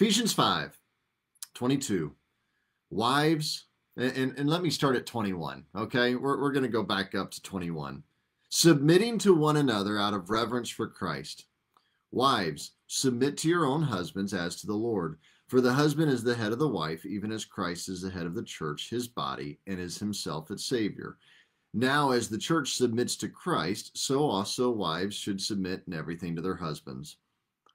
Ephesians 5 22. Wives, and, and, and let me start at 21, okay? We're, we're going to go back up to 21. Submitting to one another out of reverence for Christ. Wives, submit to your own husbands as to the Lord. For the husband is the head of the wife, even as Christ is the head of the church, his body, and is himself its Savior. Now, as the church submits to Christ, so also wives should submit in everything to their husbands.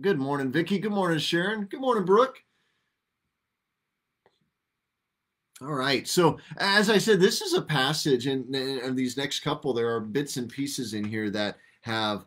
Good morning, Vicki. Good morning, Sharon. Good morning, Brooke. All right. So, as I said, this is a passage, and, and these next couple, there are bits and pieces in here that have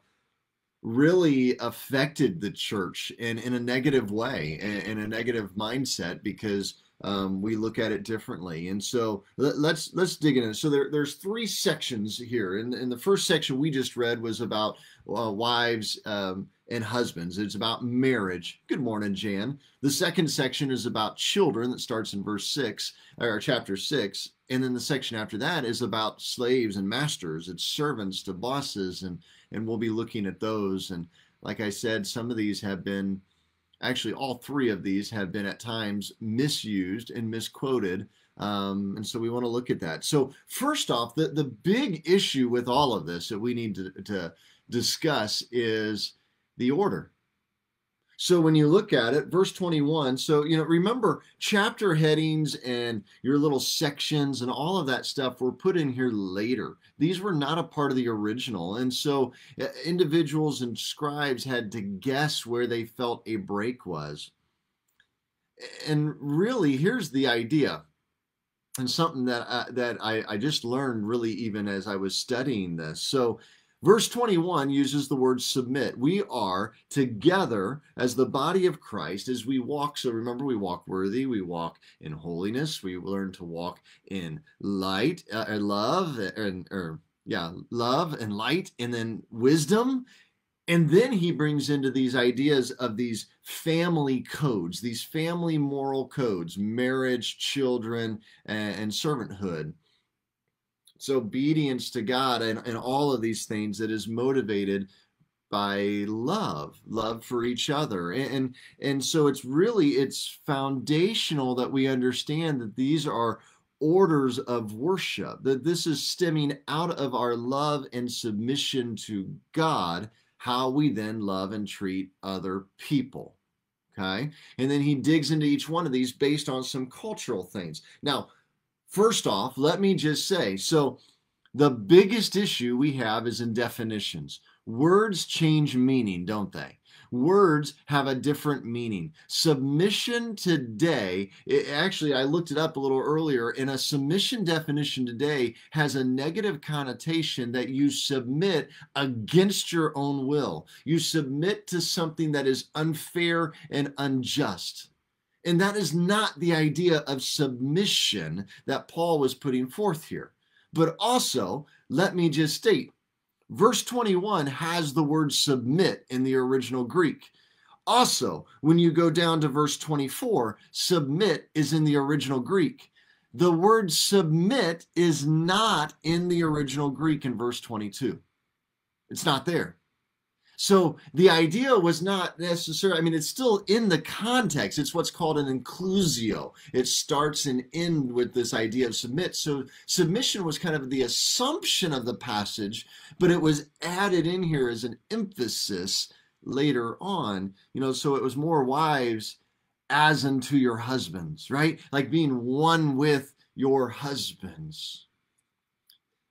really affected the church in, in a negative way, in, a negative mindset, because um, we look at it differently. And so let, us let's, let's dig in. So there, there's three sections here. And, and the first section we just read was about uh, wives um, and husbands. It's about marriage. Good morning, Jan. The second section is about children that starts in verse 6 or chapter 6. And then the section after that is about slaves and masters. It's servants to bosses and and we'll be looking at those and like I said, some of these have been actually all three of these have been at times misused and misquoted. Um, and so we want to look at that. So first off, the, the big issue with all of this that we need to, to discuss is the order. So when you look at it, verse 21, so, you know, remember chapter headings and your little sections and all of that stuff were put in here later. These were not a part of the original. And so uh, individuals and scribes had to guess where they felt a break was. And really, here's the idea. And something that uh, that I, I just learned really even as I was studying this. So Verse 21 uses the word submit. We are together as the body of Christ as we walk. So remember, we walk worthy, we walk in holiness, we learn to walk in light, uh, love, and or yeah, love and light, and then wisdom. And then he brings into these ideas of these family codes, these family moral codes, marriage, children, and, and servanthood. It's obedience to God and, and all of these things that is motivated by love love for each other. And, and and so it's really it's foundational that we understand that these are orders of worship that this is stemming out of our love and submission to god how we then love and treat other people okay? And then he digs into each one of these based on some cultural things. Now First off, let me just say so the biggest issue we have is in definitions. Words change meaning, don't they? Words have a different meaning. Submission today, it, actually, I looked it up a little earlier, and a submission definition today has a negative connotation that you submit against your own will. You submit to something that is unfair and unjust. And that is not the idea of submission that Paul was putting forth here. But also, let me just state verse 21 has the word submit in the original Greek. Also, when you go down to verse 24, submit is in the original Greek. The word submit is not in the original Greek in verse 22. It's not there. So the idea was not necessarily, I mean, it's still in the context. It's what's called an inclusio. It starts and ends with this idea of submit. So submission was kind of the assumption of the passage, but it was added in here as an emphasis later on. You know, so it was more wives as unto your husbands, right? Like being one with your husbands.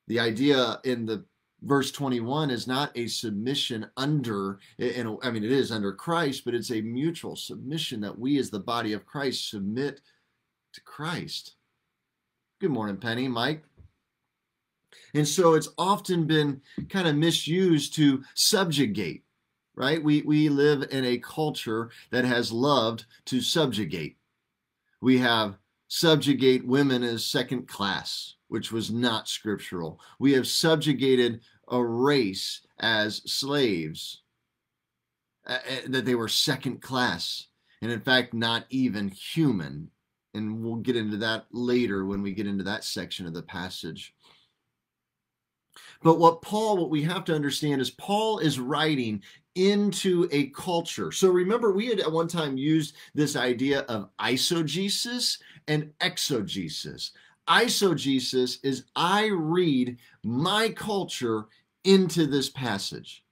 The idea in the verse 21 is not a submission under and i mean it is under christ but it's a mutual submission that we as the body of christ submit to christ good morning penny mike and so it's often been kind of misused to subjugate right? We, we live in a culture that has loved to subjugate. We have subjugate women as second class, which was not scriptural. We have subjugated a race as slaves, uh, that they were second class, and in fact, not even human. And we'll get into that later when we get into that section of the passage. But what Paul, what we have to understand is Paul is writing into a culture. So remember, we had at one time used this idea of eisegesis and exegesis. Eisegesis is I read my culture into this passage.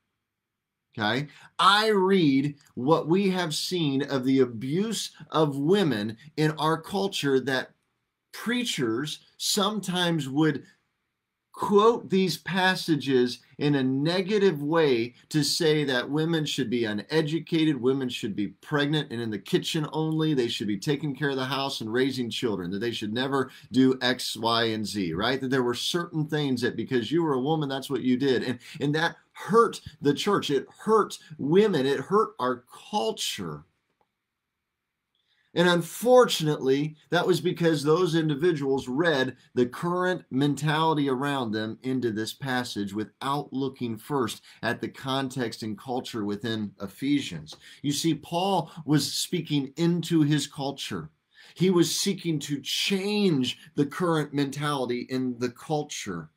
Okay. I read what we have seen of the abuse of women in our culture that preachers sometimes would quote these passages in a negative way to say that women should be uneducated, women should be pregnant and in the kitchen only, they should be taking care of the house and raising children, that they should never do X, Y, and Z, right? That there were certain things that because you were a woman, that's what you did. And, and that hurt the church, it hurt women, it hurt our culture. And unfortunately, that was because those individuals read the current mentality around them into this passage without looking first at the context and culture within Ephesians. You see, Paul was speaking into his culture. He was seeking to change the current mentality in the culture.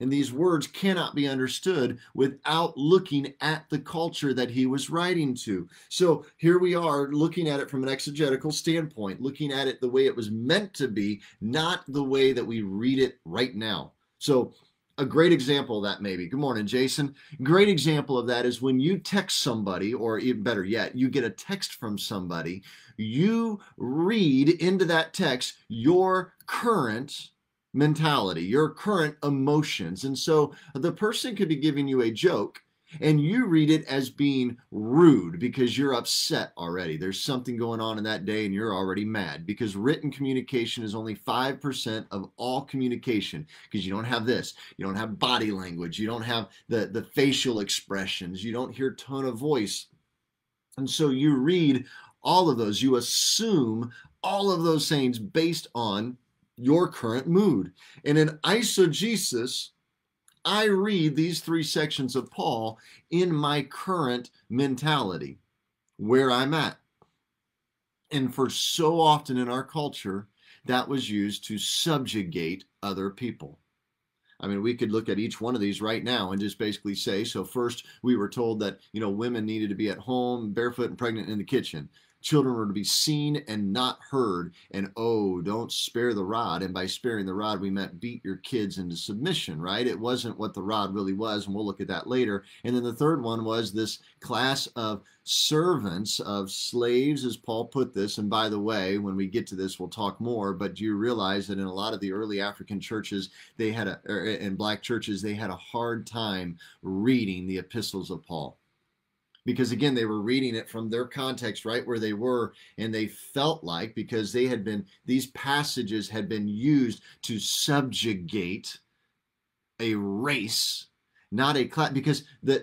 And these words cannot be understood without looking at the culture that he was writing to. So here we are looking at it from an exegetical standpoint, looking at it the way it was meant to be, not the way that we read it right now. So a great example of that maybe good morning jason great example of that is when you text somebody or even better yet you get a text from somebody you read into that text your current mentality, your current emotions. And so the person could be giving you a joke and you read it as being rude because you're upset already. There's something going on in that day and you're already mad because written communication is only 5% of all communication because you don't have this. You don't have body language. You don't have the, the facial expressions. You don't hear tone of voice. And so you read all of those. You assume all of those things based on your current mood. And in eisegesis, I read these three sections of Paul in my current mentality, where I'm at. And for so often in our culture, that was used to subjugate other people. I mean, we could look at each one of these right now and just basically say so, first, we were told that, you know, women needed to be at home, barefoot and pregnant in the kitchen children were to be seen and not heard. And oh, don't spare the rod. And by sparing the rod, we meant beat your kids into submission, right? It wasn't what the rod really was. And we'll look at that later. And then the third one was this class of servants, of slaves, as Paul put this. And by the way, when we get to this, we'll talk more. But do you realize that in a lot of the early African churches, they had a, in black churches, they had a hard time reading the epistles of Paul? Because again they were reading it from their context right where they were and they felt like because they had been these passages had been used to subjugate a race not a class because the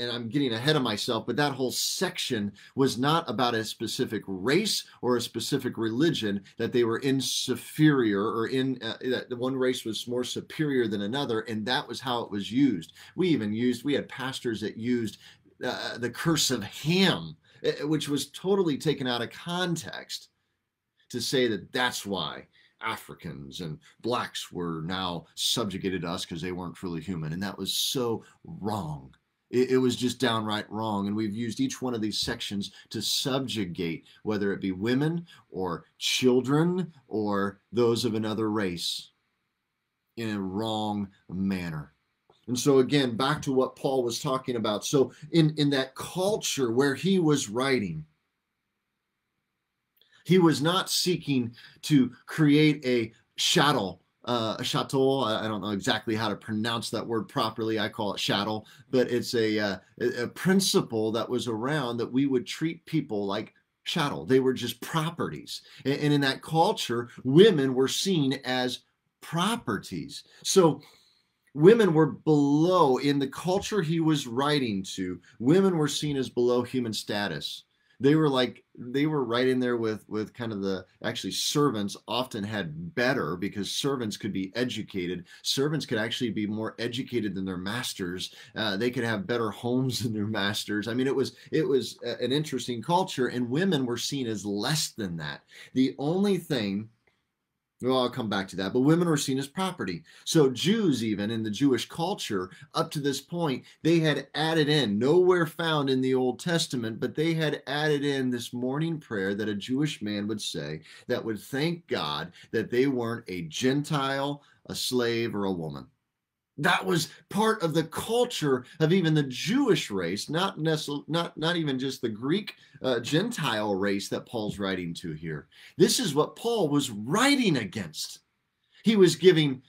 and i'm getting ahead of myself but that whole section was not about a specific race or a specific religion that they were in superior or in uh, that one race was more superior than another and that was how it was used. We even used we had pastors that used uh, the curse of Ham, eh, which was totally taken out of context to say that that's why Africans and blacks were now subjugated to us because they weren't truly human. And that was so wrong. It, it, was just downright wrong. And we've used each one of these sections to subjugate, whether it be women or children or those of another race, in a wrong manner. And so again, back to what Paul was talking about. So in in that culture where he was writing, He was not seeking to create a chattel uh, a chateau. I don't know exactly how to pronounce that word properly. I call it chattel, but it's a, uh, a principle that was around that we would treat people like chattel. They were just properties. And, and in that culture, women were seen as properties. So women were below, in the culture he was writing to, women were seen as below human status. They were like they were right in there with with kind of the actually servants often had better because servants could be educated. Servants could actually be more educated than their masters. Uh, they could have better homes than their masters. I mean it was it was an interesting culture and women were seen as less than that. The only thing well, I'll come back to that. But women were seen as property. So Jews, even in the Jewish culture, up to this point, they had added in, nowhere found in the Old Testament, but they had added in this morning prayer that a Jewish man would say that would thank God that they weren't a Gentile, a slave, or a woman. That was part of the culture of even the Jewish race, not not not even just the Greek uh, Gentile race that Paul's writing to here. This is what Paul was writing against. He was giving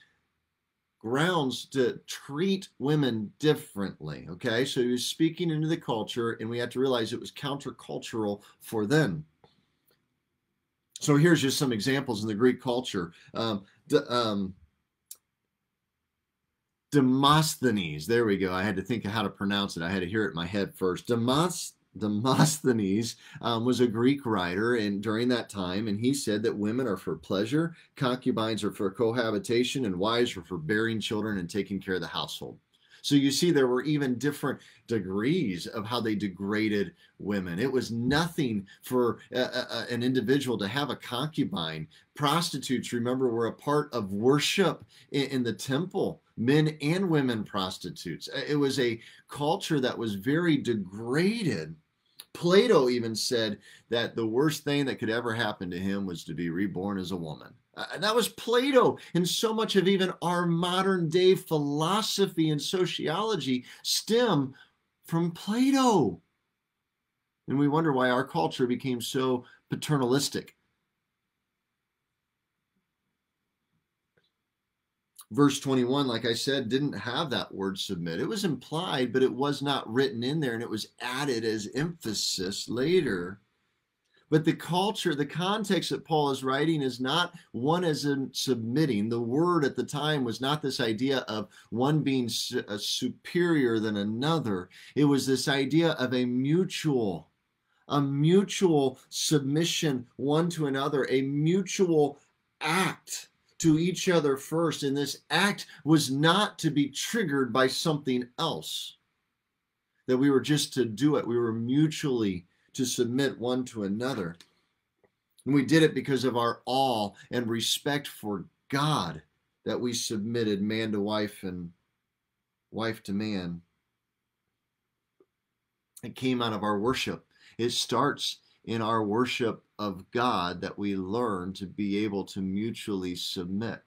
grounds to treat women differently. Okay, so he was speaking into the culture, and we have to realize it was countercultural for them. So here's just some examples in the Greek culture. Um, um, Demosthenes. There we go. I had to think of how to pronounce it. I had to hear it in my head first. Demos, Demosthenes um, was a Greek writer, and during that time, and he said that women are for pleasure, concubines are for cohabitation, and wives are for bearing children and taking care of the household. So you see, there were even different degrees of how they degraded women. It was nothing for a, a, an individual to have a concubine. Prostitutes, remember, were a part of worship in, in the temple men and women prostitutes. It was a culture that was very degraded. Plato even said that the worst thing that could ever happen to him was to be reborn as a woman. Uh, that was Plato. And so much of even our modern day philosophy and sociology stem from Plato. And we wonder why our culture became so paternalistic. Verse 21, like I said, didn't have that word submit. It was implied, but it was not written in there, and it was added as emphasis later. But the culture, the context that Paul is writing is not one as in submitting. The word at the time was not this idea of one being su- uh, superior than another. It was this idea of a mutual, a mutual submission one to another, a mutual act to each other first. And this act was not to be triggered by something else, that we were just to do it. We were mutually to submit one to another. And we did it because of our awe and respect for God that we submitted man to wife and wife to man. It came out of our worship. It starts in our worship of God that we learn to be able to mutually submit.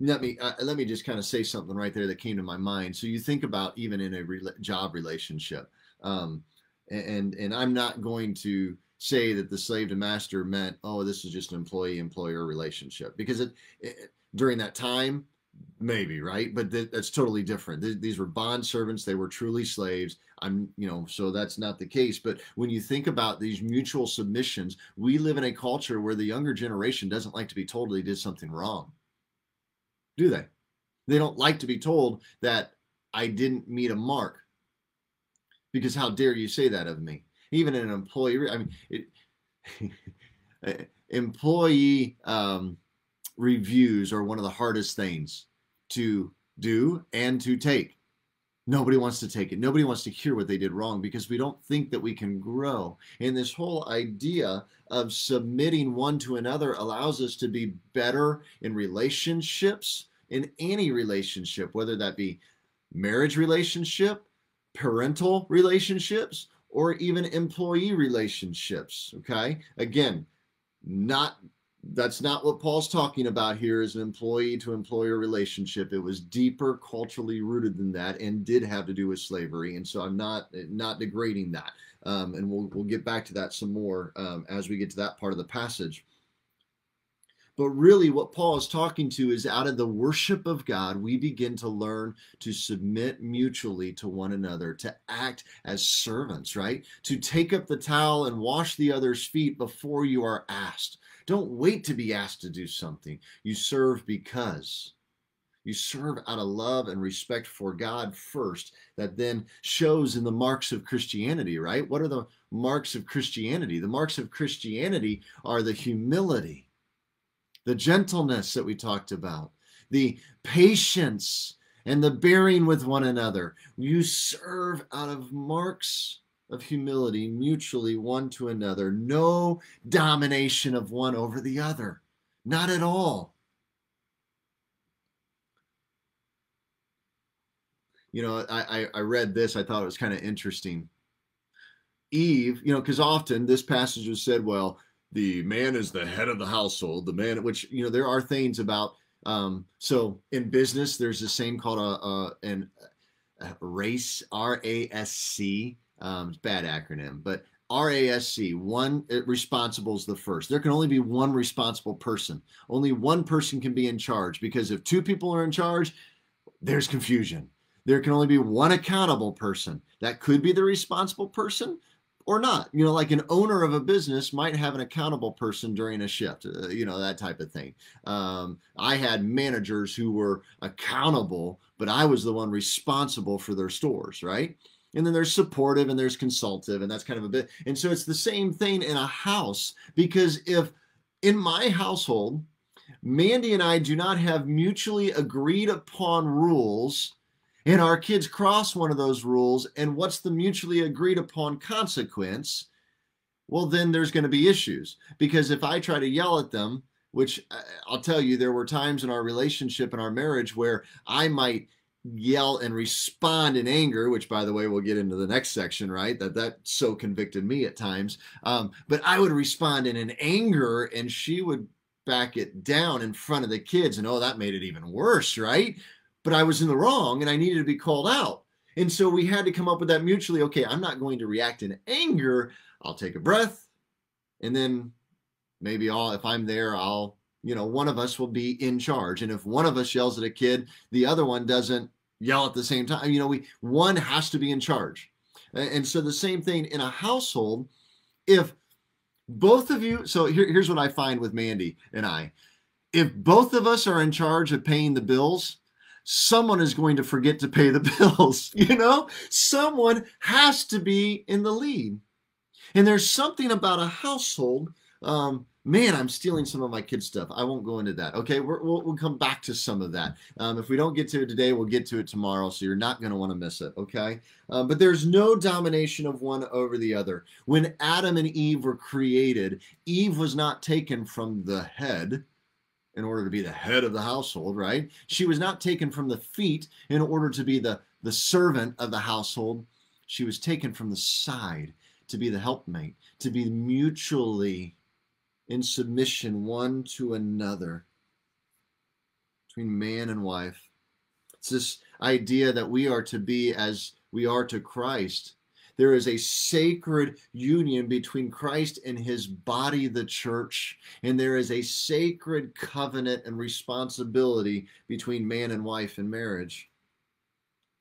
let me uh, let me just kind of say something right there that came to my mind. So you think about even in a re- job relationship, um, and and I'm not going to say that the slave to master meant oh this is just an employee employer relationship because it, it during that time maybe right but th- that's totally different th- these were bond servants they were truly slaves i'm you know so that's not the case but when you think about these mutual submissions we live in a culture where the younger generation doesn't like to be told they did something wrong do they? They don't like to be told that I didn't meet a mark. Because how dare you say that of me? Even an employee, I mean, it, employee um, reviews are one of the hardest things to do and to take. Nobody wants to take it. Nobody wants to hear what they did wrong because we don't think that we can grow. And this whole idea of submitting one to another allows us to be better in relationships, in any relationship, whether that be marriage relationship, parental relationships, or even employee relationships. Okay. Again, not that's not what Paul's talking about here as an employee to employer relationship. It was deeper culturally rooted than that and did have to do with slavery. And so I'm not not degrading that. Um, and we'll, we'll get back to that some more um, as we get to that part of the passage. But really, what Paul is talking to is out of the worship of God, we begin to learn to submit mutually to one another, to act as servants, right? To take up the towel and wash the other's feet before you are asked. Don't wait to be asked to do something. You serve because. You serve out of love and respect for God first, that then shows in the marks of Christianity, right? What are the marks of Christianity? The marks of Christianity are the humility, the gentleness that we talked about, the patience, and the bearing with one another. You serve out of marks of humility mutually one to another. No domination of one over the other. Not at all. You know, I, I read this, I thought it was kind of interesting. Eve, you know, because often this passage was said, well, the man is the head of the household, the man, which, you know, there are things about, um, so in business, there's this saying called a, a an a race, R A S C um, it's bad acronym, but RASC, one responsible is the first. There can only be one responsible person. Only one person can be in charge because if two people are in charge, there's confusion. There can only be one accountable person. That could be the responsible person or not. You know, like an owner of a business might have an accountable person during a shift, uh, you know, that type of thing. Um, I had managers who were accountable, but I was the one responsible for their stores, right? And then there's supportive and there's consultative and that's kind of a bit and so it's the same thing in a house because if in my household mandy and i do not have mutually agreed upon rules and our kids cross one of those rules and what's the mutually agreed upon consequence? Well then there's going to be issues because if i try to yell at them which uh, i'll tell you there were times in our relationship and our marriage where i might yell and respond in anger which by the way we'll get into the next section right? That that so convicted me at times. Um, but i would respond in an anger and she would back it down in front of the kids and oh that made it even worse right? But i was in the wrong and i needed to be called out. And so we had to come up with that mutually okay i'm not going to react in anger. I'll take a breath and then maybe i'll if i'm there i'll you know, one of us will be in charge. And if one of us yells at a kid, the other one doesn't yell at the same time. You know, we one has to be in charge. And so the same thing in a household, if both of you, so here, here's what I find with Mandy and I. If both of us are in charge of paying the bills, someone is going to forget to pay the bills. You know, someone has to be in the lead. And there's something about a household um, man, I'm stealing some of my kids' stuff. I won't go into that. Okay, we will we'll come back to some of that. Um, if we don't get to it today, we'll get to it tomorrow. So you're not going to want to miss it. Okay, um, but there's no domination of one over the other. When Adam and Eve were created, Eve was not taken from the head in order to be the head of the household, right? She was not taken from the feet in order to be the the servant of the household. She was taken from the side to be the helpmate, to be mutually in submission one to another between man and wife. It's this idea that we are to be as we are to Christ. There is a sacred union between Christ and his body, the church, and there is a sacred covenant and responsibility between man and wife in marriage.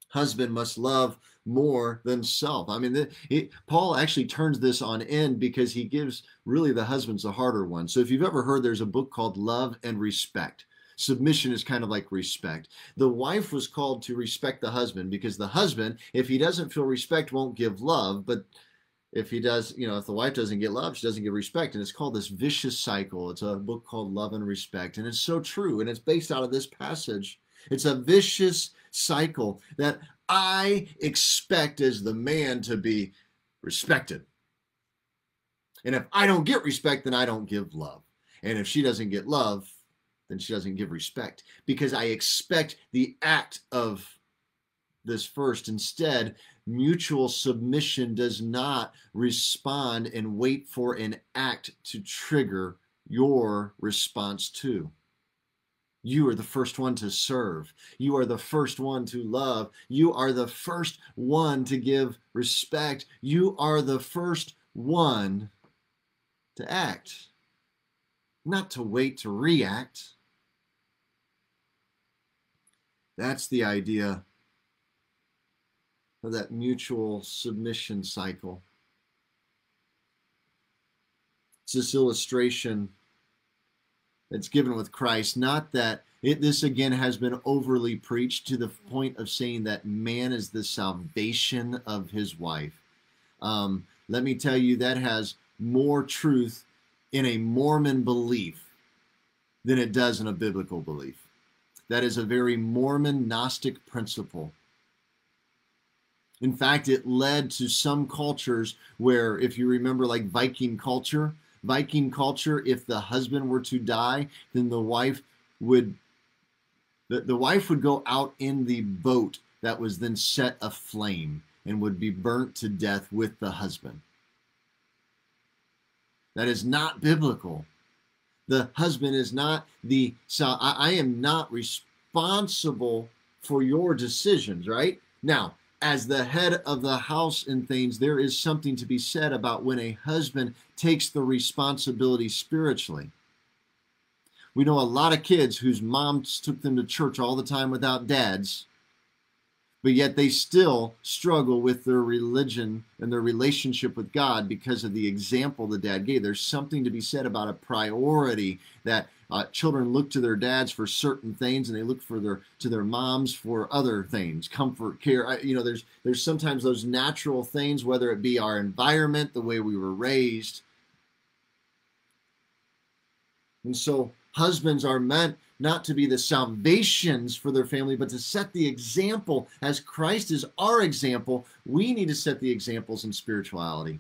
Husband must love more than self. I mean, it, Paul actually turns this on end because he gives really the husbands a harder one. So if you've ever heard, there's a book called Love and Respect. Submission is kind of like respect. The wife was called to respect the husband because the husband, if he doesn't feel respect, won't give love. But if he does, you know, if the wife doesn't get love, she doesn't get respect. And it's called this vicious cycle. It's a book called Love and Respect. And it's so true. And it's based out of this passage. It's a vicious cycle that I expect as the man to be respected. And if I don't get respect, then I don't give love. And if she doesn't get love, then she doesn't give respect because I expect the act of this first. Instead, mutual submission does not respond and wait for an act to trigger your response to. You are the first one to serve. You are the first one to love. You are the first one to give respect. You are the first one to act, not to wait to react. That's the idea of that mutual submission cycle. It's this illustration that's given with Christ. Not that it, this again has been overly preached to the point of saying that man is the salvation of his wife. Um, let me tell you, that has more truth in a Mormon belief than it does in a biblical belief. That is a very Mormon Gnostic principle. In fact, it led to some cultures where, if you remember, like Viking culture, Viking culture, if the husband were to die, then the wife would the, the wife would go out in the boat that was then set aflame and would be burnt to death with the husband. That is not biblical. The husband is not the so I, I am not responsible for your decisions, right? Now, as the head of the house and things, there is something to be said about when a husband takes the responsibility spiritually. We know a lot of kids whose moms took them to church all the time without dads, but yet they still struggle with their religion and their relationship with God because of the example the dad gave. There's something to be said about a priority that uh, children look to their dads for certain things, and they look for their to their moms for other things, comfort, care. I, you know, there's there's sometimes those natural things, whether it be our environment, the way we were raised, and so husbands are meant not to be the salvations for their family, but to set the example as Christ is our example. We need to set the examples in spirituality.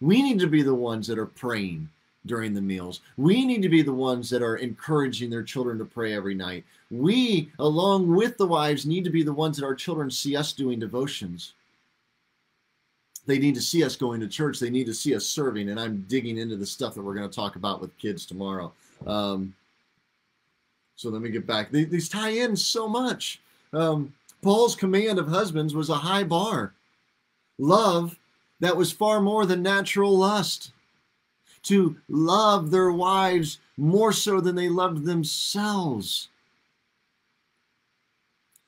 We need to be the ones that are praying during the meals. We need to be the ones that are encouraging their children to pray every night. We, along with the wives, need to be the ones that our children see us doing devotions. They need to see us going to church. They need to see us serving. And I'm digging into the stuff that we're going to talk about with kids tomorrow. Um, so let me get back. These tie in so much. Um, Paul's command of husbands was a high bar. Love that was far more than natural lust to love their wives more so than they loved themselves.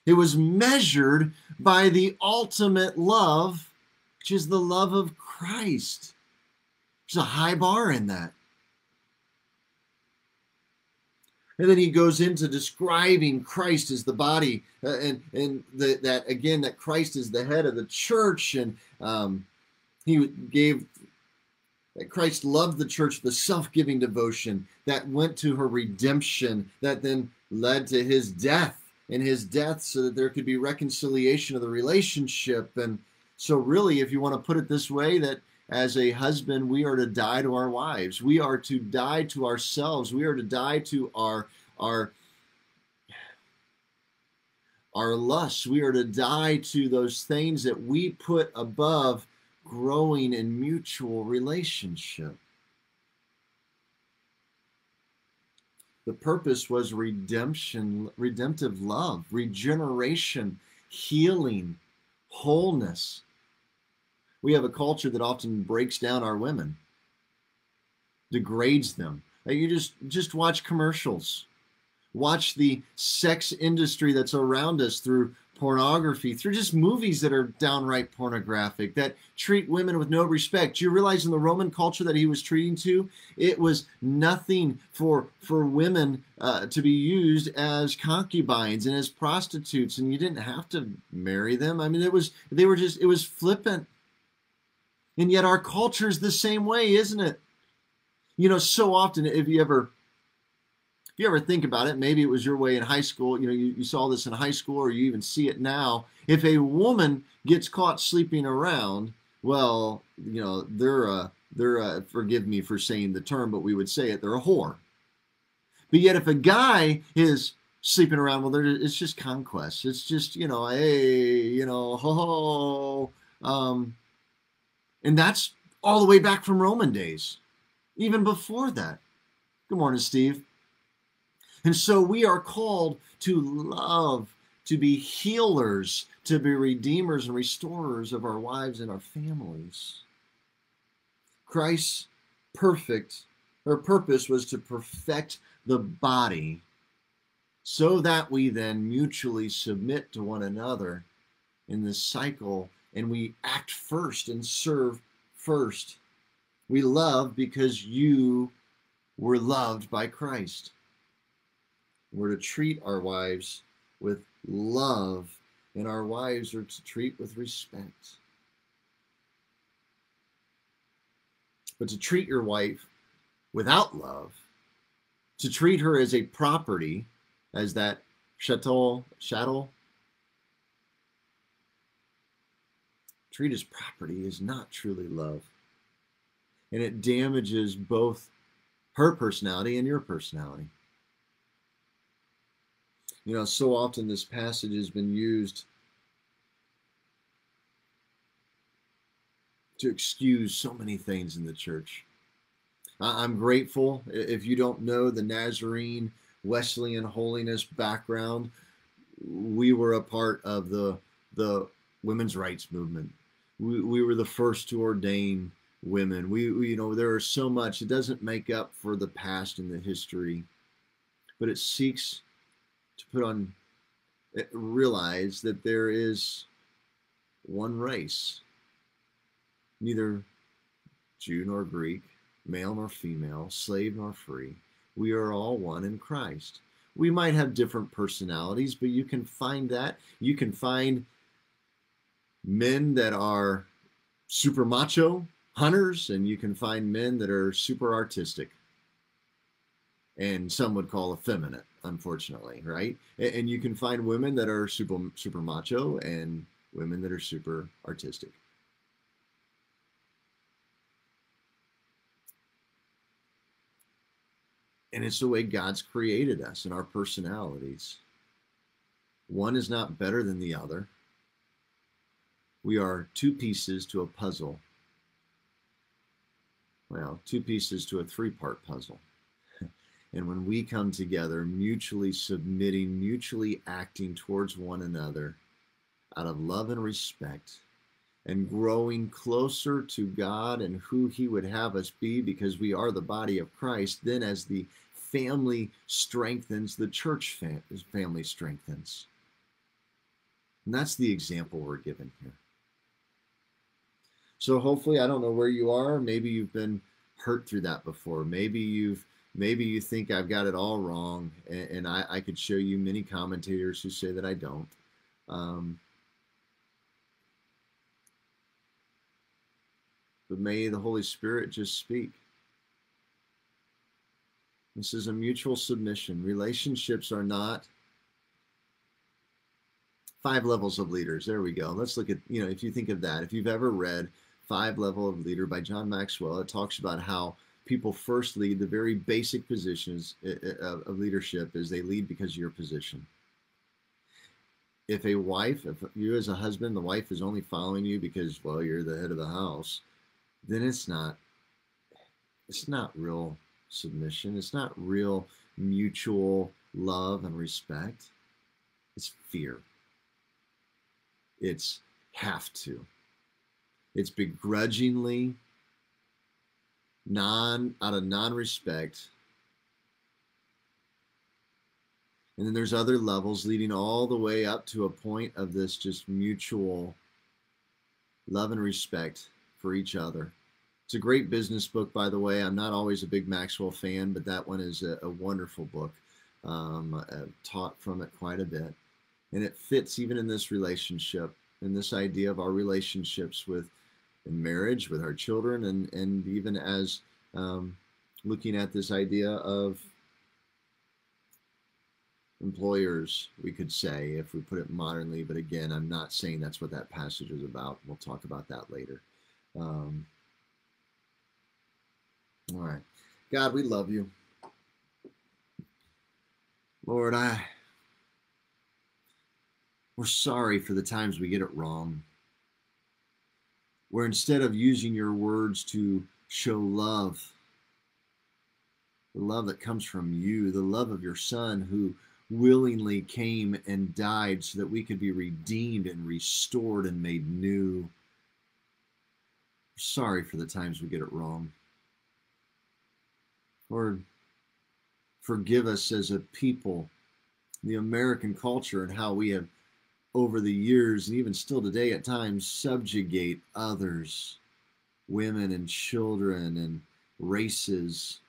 It was measured by the ultimate love, which is the love of Christ. There's a high bar in that. And then he goes into describing Christ as the body, uh, and and the, that again that Christ is the head of the church, and um, he gave that Christ loved the church, the self giving devotion that went to her redemption, that then led to his death and his death so that there could be reconciliation of the relationship. And so, really, if you want to put it this way, that as a husband, we are to die to our wives, we are to die to ourselves, we are to die to our, our, our lusts. We are to die to those things that we put above growing in mutual relationship. The purpose was redemption, redemptive love, regeneration, healing, wholeness. We have a culture that often breaks down our women, degrades them. You just just watch commercials. Watch the sex industry that's around us through pornography, through just movies that are downright pornographic, that treat women with no respect. Do you realize in the Roman culture that he was treating to, it was nothing for for women uh, to be used as concubines and as prostitutes, and you didn't have to marry them. I mean, it was they were just it was flippant. And yet our culture is the same way, isn't it? You know, so often if you ever you ever think about it, maybe it was your way in high school, you know, you, you saw this in high school or you even see it now. If a woman gets caught sleeping around, well, you know, they're a, they're a, forgive me for saying the term, but we would say it, they're a whore. But yet if a guy is sleeping around, well, it's just conquest. It's just, you know, hey, you know, ho ho. Um, and that's all the way back from Roman days, even before that. Good morning, Steve. And so we are called to love, to be healers, to be redeemers and restorers of our wives and our families. Christ's perfect or purpose was to perfect the body so that we then mutually submit to one another in this cycle and we act first and serve first. We love because you were loved by Christ. We're to treat our wives with love, and our wives are to treat with respect. But to treat your wife without love, to treat her as a property, as that chattel, chattel, treat as property is not truly love. And it damages both her personality and your personality. You know, so often this passage has been used to excuse so many things in the church. I'm grateful. If you don't know the Nazarene Wesleyan holiness background, we were a part of the the women's rights movement. We, we were the first to ordain women. We, we, you know, there is so much. It doesn't make up for the past and the history, but it seeks to put on, eh, realize that there is one race, neither Jew nor Greek, male nor female, slave nor free. We are all one in Christ. We might have different personalities, but you can find that. You can find men that are super macho hunters, and you can find men that are super artistic. And some would call effeminate, unfortunately, right? And you can find women that are super super macho and women that are super artistic. And it's the way God's created us and our personalities. One is not better than the other. We are two pieces to a puzzle. Well, two pieces to a three part puzzle. And when we come together, mutually submitting, mutually acting towards one another out of love and respect, and growing closer to God and who He would have us be because we are the body of Christ, then as the family strengthens, the church family strengthens. And that's the example we're given here. So hopefully, I don't know where you are. Maybe you've been hurt through that before. Maybe you've maybe you think I've got it all wrong, and, and I, I, could show you many commentators who say that I don't. Um, but may the Holy Spirit just speak. This is a mutual submission. Relationships are not five levels of leaders. There we go. Let's look at, you know, if you think of that, if you've ever read Five Level of Leader by John Maxwell, it talks about how people first lead the very basic positions eh, eh, of leadership is they lead because of your position. If a wife, if you as a husband, the wife is only following you because, well, you're the head of the house, then it's not, it's not real submission. It's not real mutual love and respect. It's fear. It's have to. It's begrudgingly, non out of non-respect. And then there's other levels leading all the way up to a point of this just mutual love and respect for each other. It's a great business book, by the way. I'm not always a big Maxwell fan, but that one is a, a wonderful book. Um, I've taught from it quite a bit. And it fits even in this relationship and this idea of our relationships with in marriage with our children and and even as um, looking at this idea of employers we could say if we put it modernly but again i'm not saying that's what that passage is about. We'll talk about that later. Um, all right. God we love you. Lord i we're sorry for the times we get it wrong where instead of using your words to show love, the love that comes from you, the love of your Son who willingly came and died so that we could be redeemed and restored and made new. Sorry for the times we get it wrong. Lord, forgive us as a people, the American culture, and how we have, over the years and even still today at times, subjugate others, women and children and races,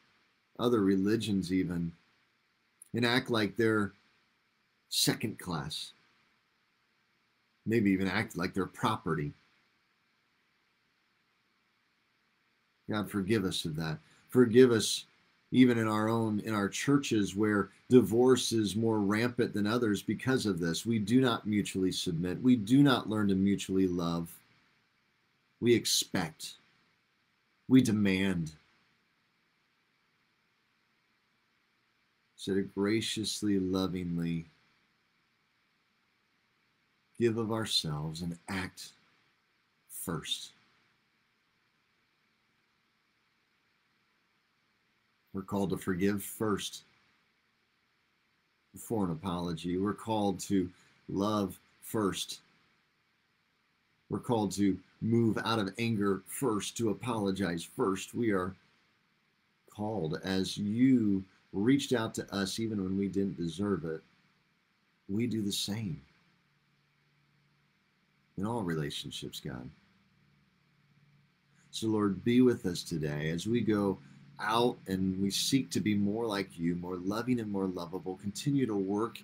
other religions, even, and act like they're second class. Maybe even act like they're property. God, forgive us of that. Forgive us even in our own in our churches where divorce is more rampant than others because of this. We do not mutually submit. We do not learn to mutually love. We expect. We demand. So to graciously lovingly. Give of ourselves and act first We're called to forgive first before an apology. We're called to love first. We're called to move out of anger first, to apologize first. We are called as you reached out to us even when we didn't deserve it. We do the same in all relationships, God. So, Lord, be with us today as we go out and we seek to be more like you, more loving and more lovable. Continue to work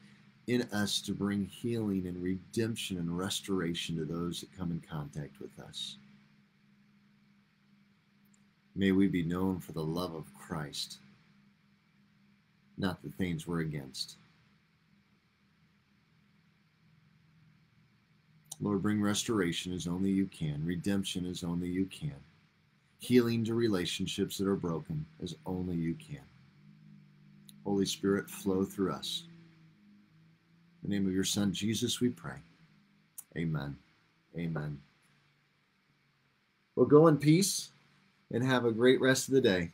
in us to bring healing and redemption and restoration to those that come in contact with us. May we be known for the love of Christ, not the things we're against. Lord, bring restoration as only you can, redemption as only you can healing to relationships that are broken as only you can. Holy Spirit, flow through us. In the name of your Son, Jesus, we pray. Amen. Amen. Well, go in peace and have a great rest of the day.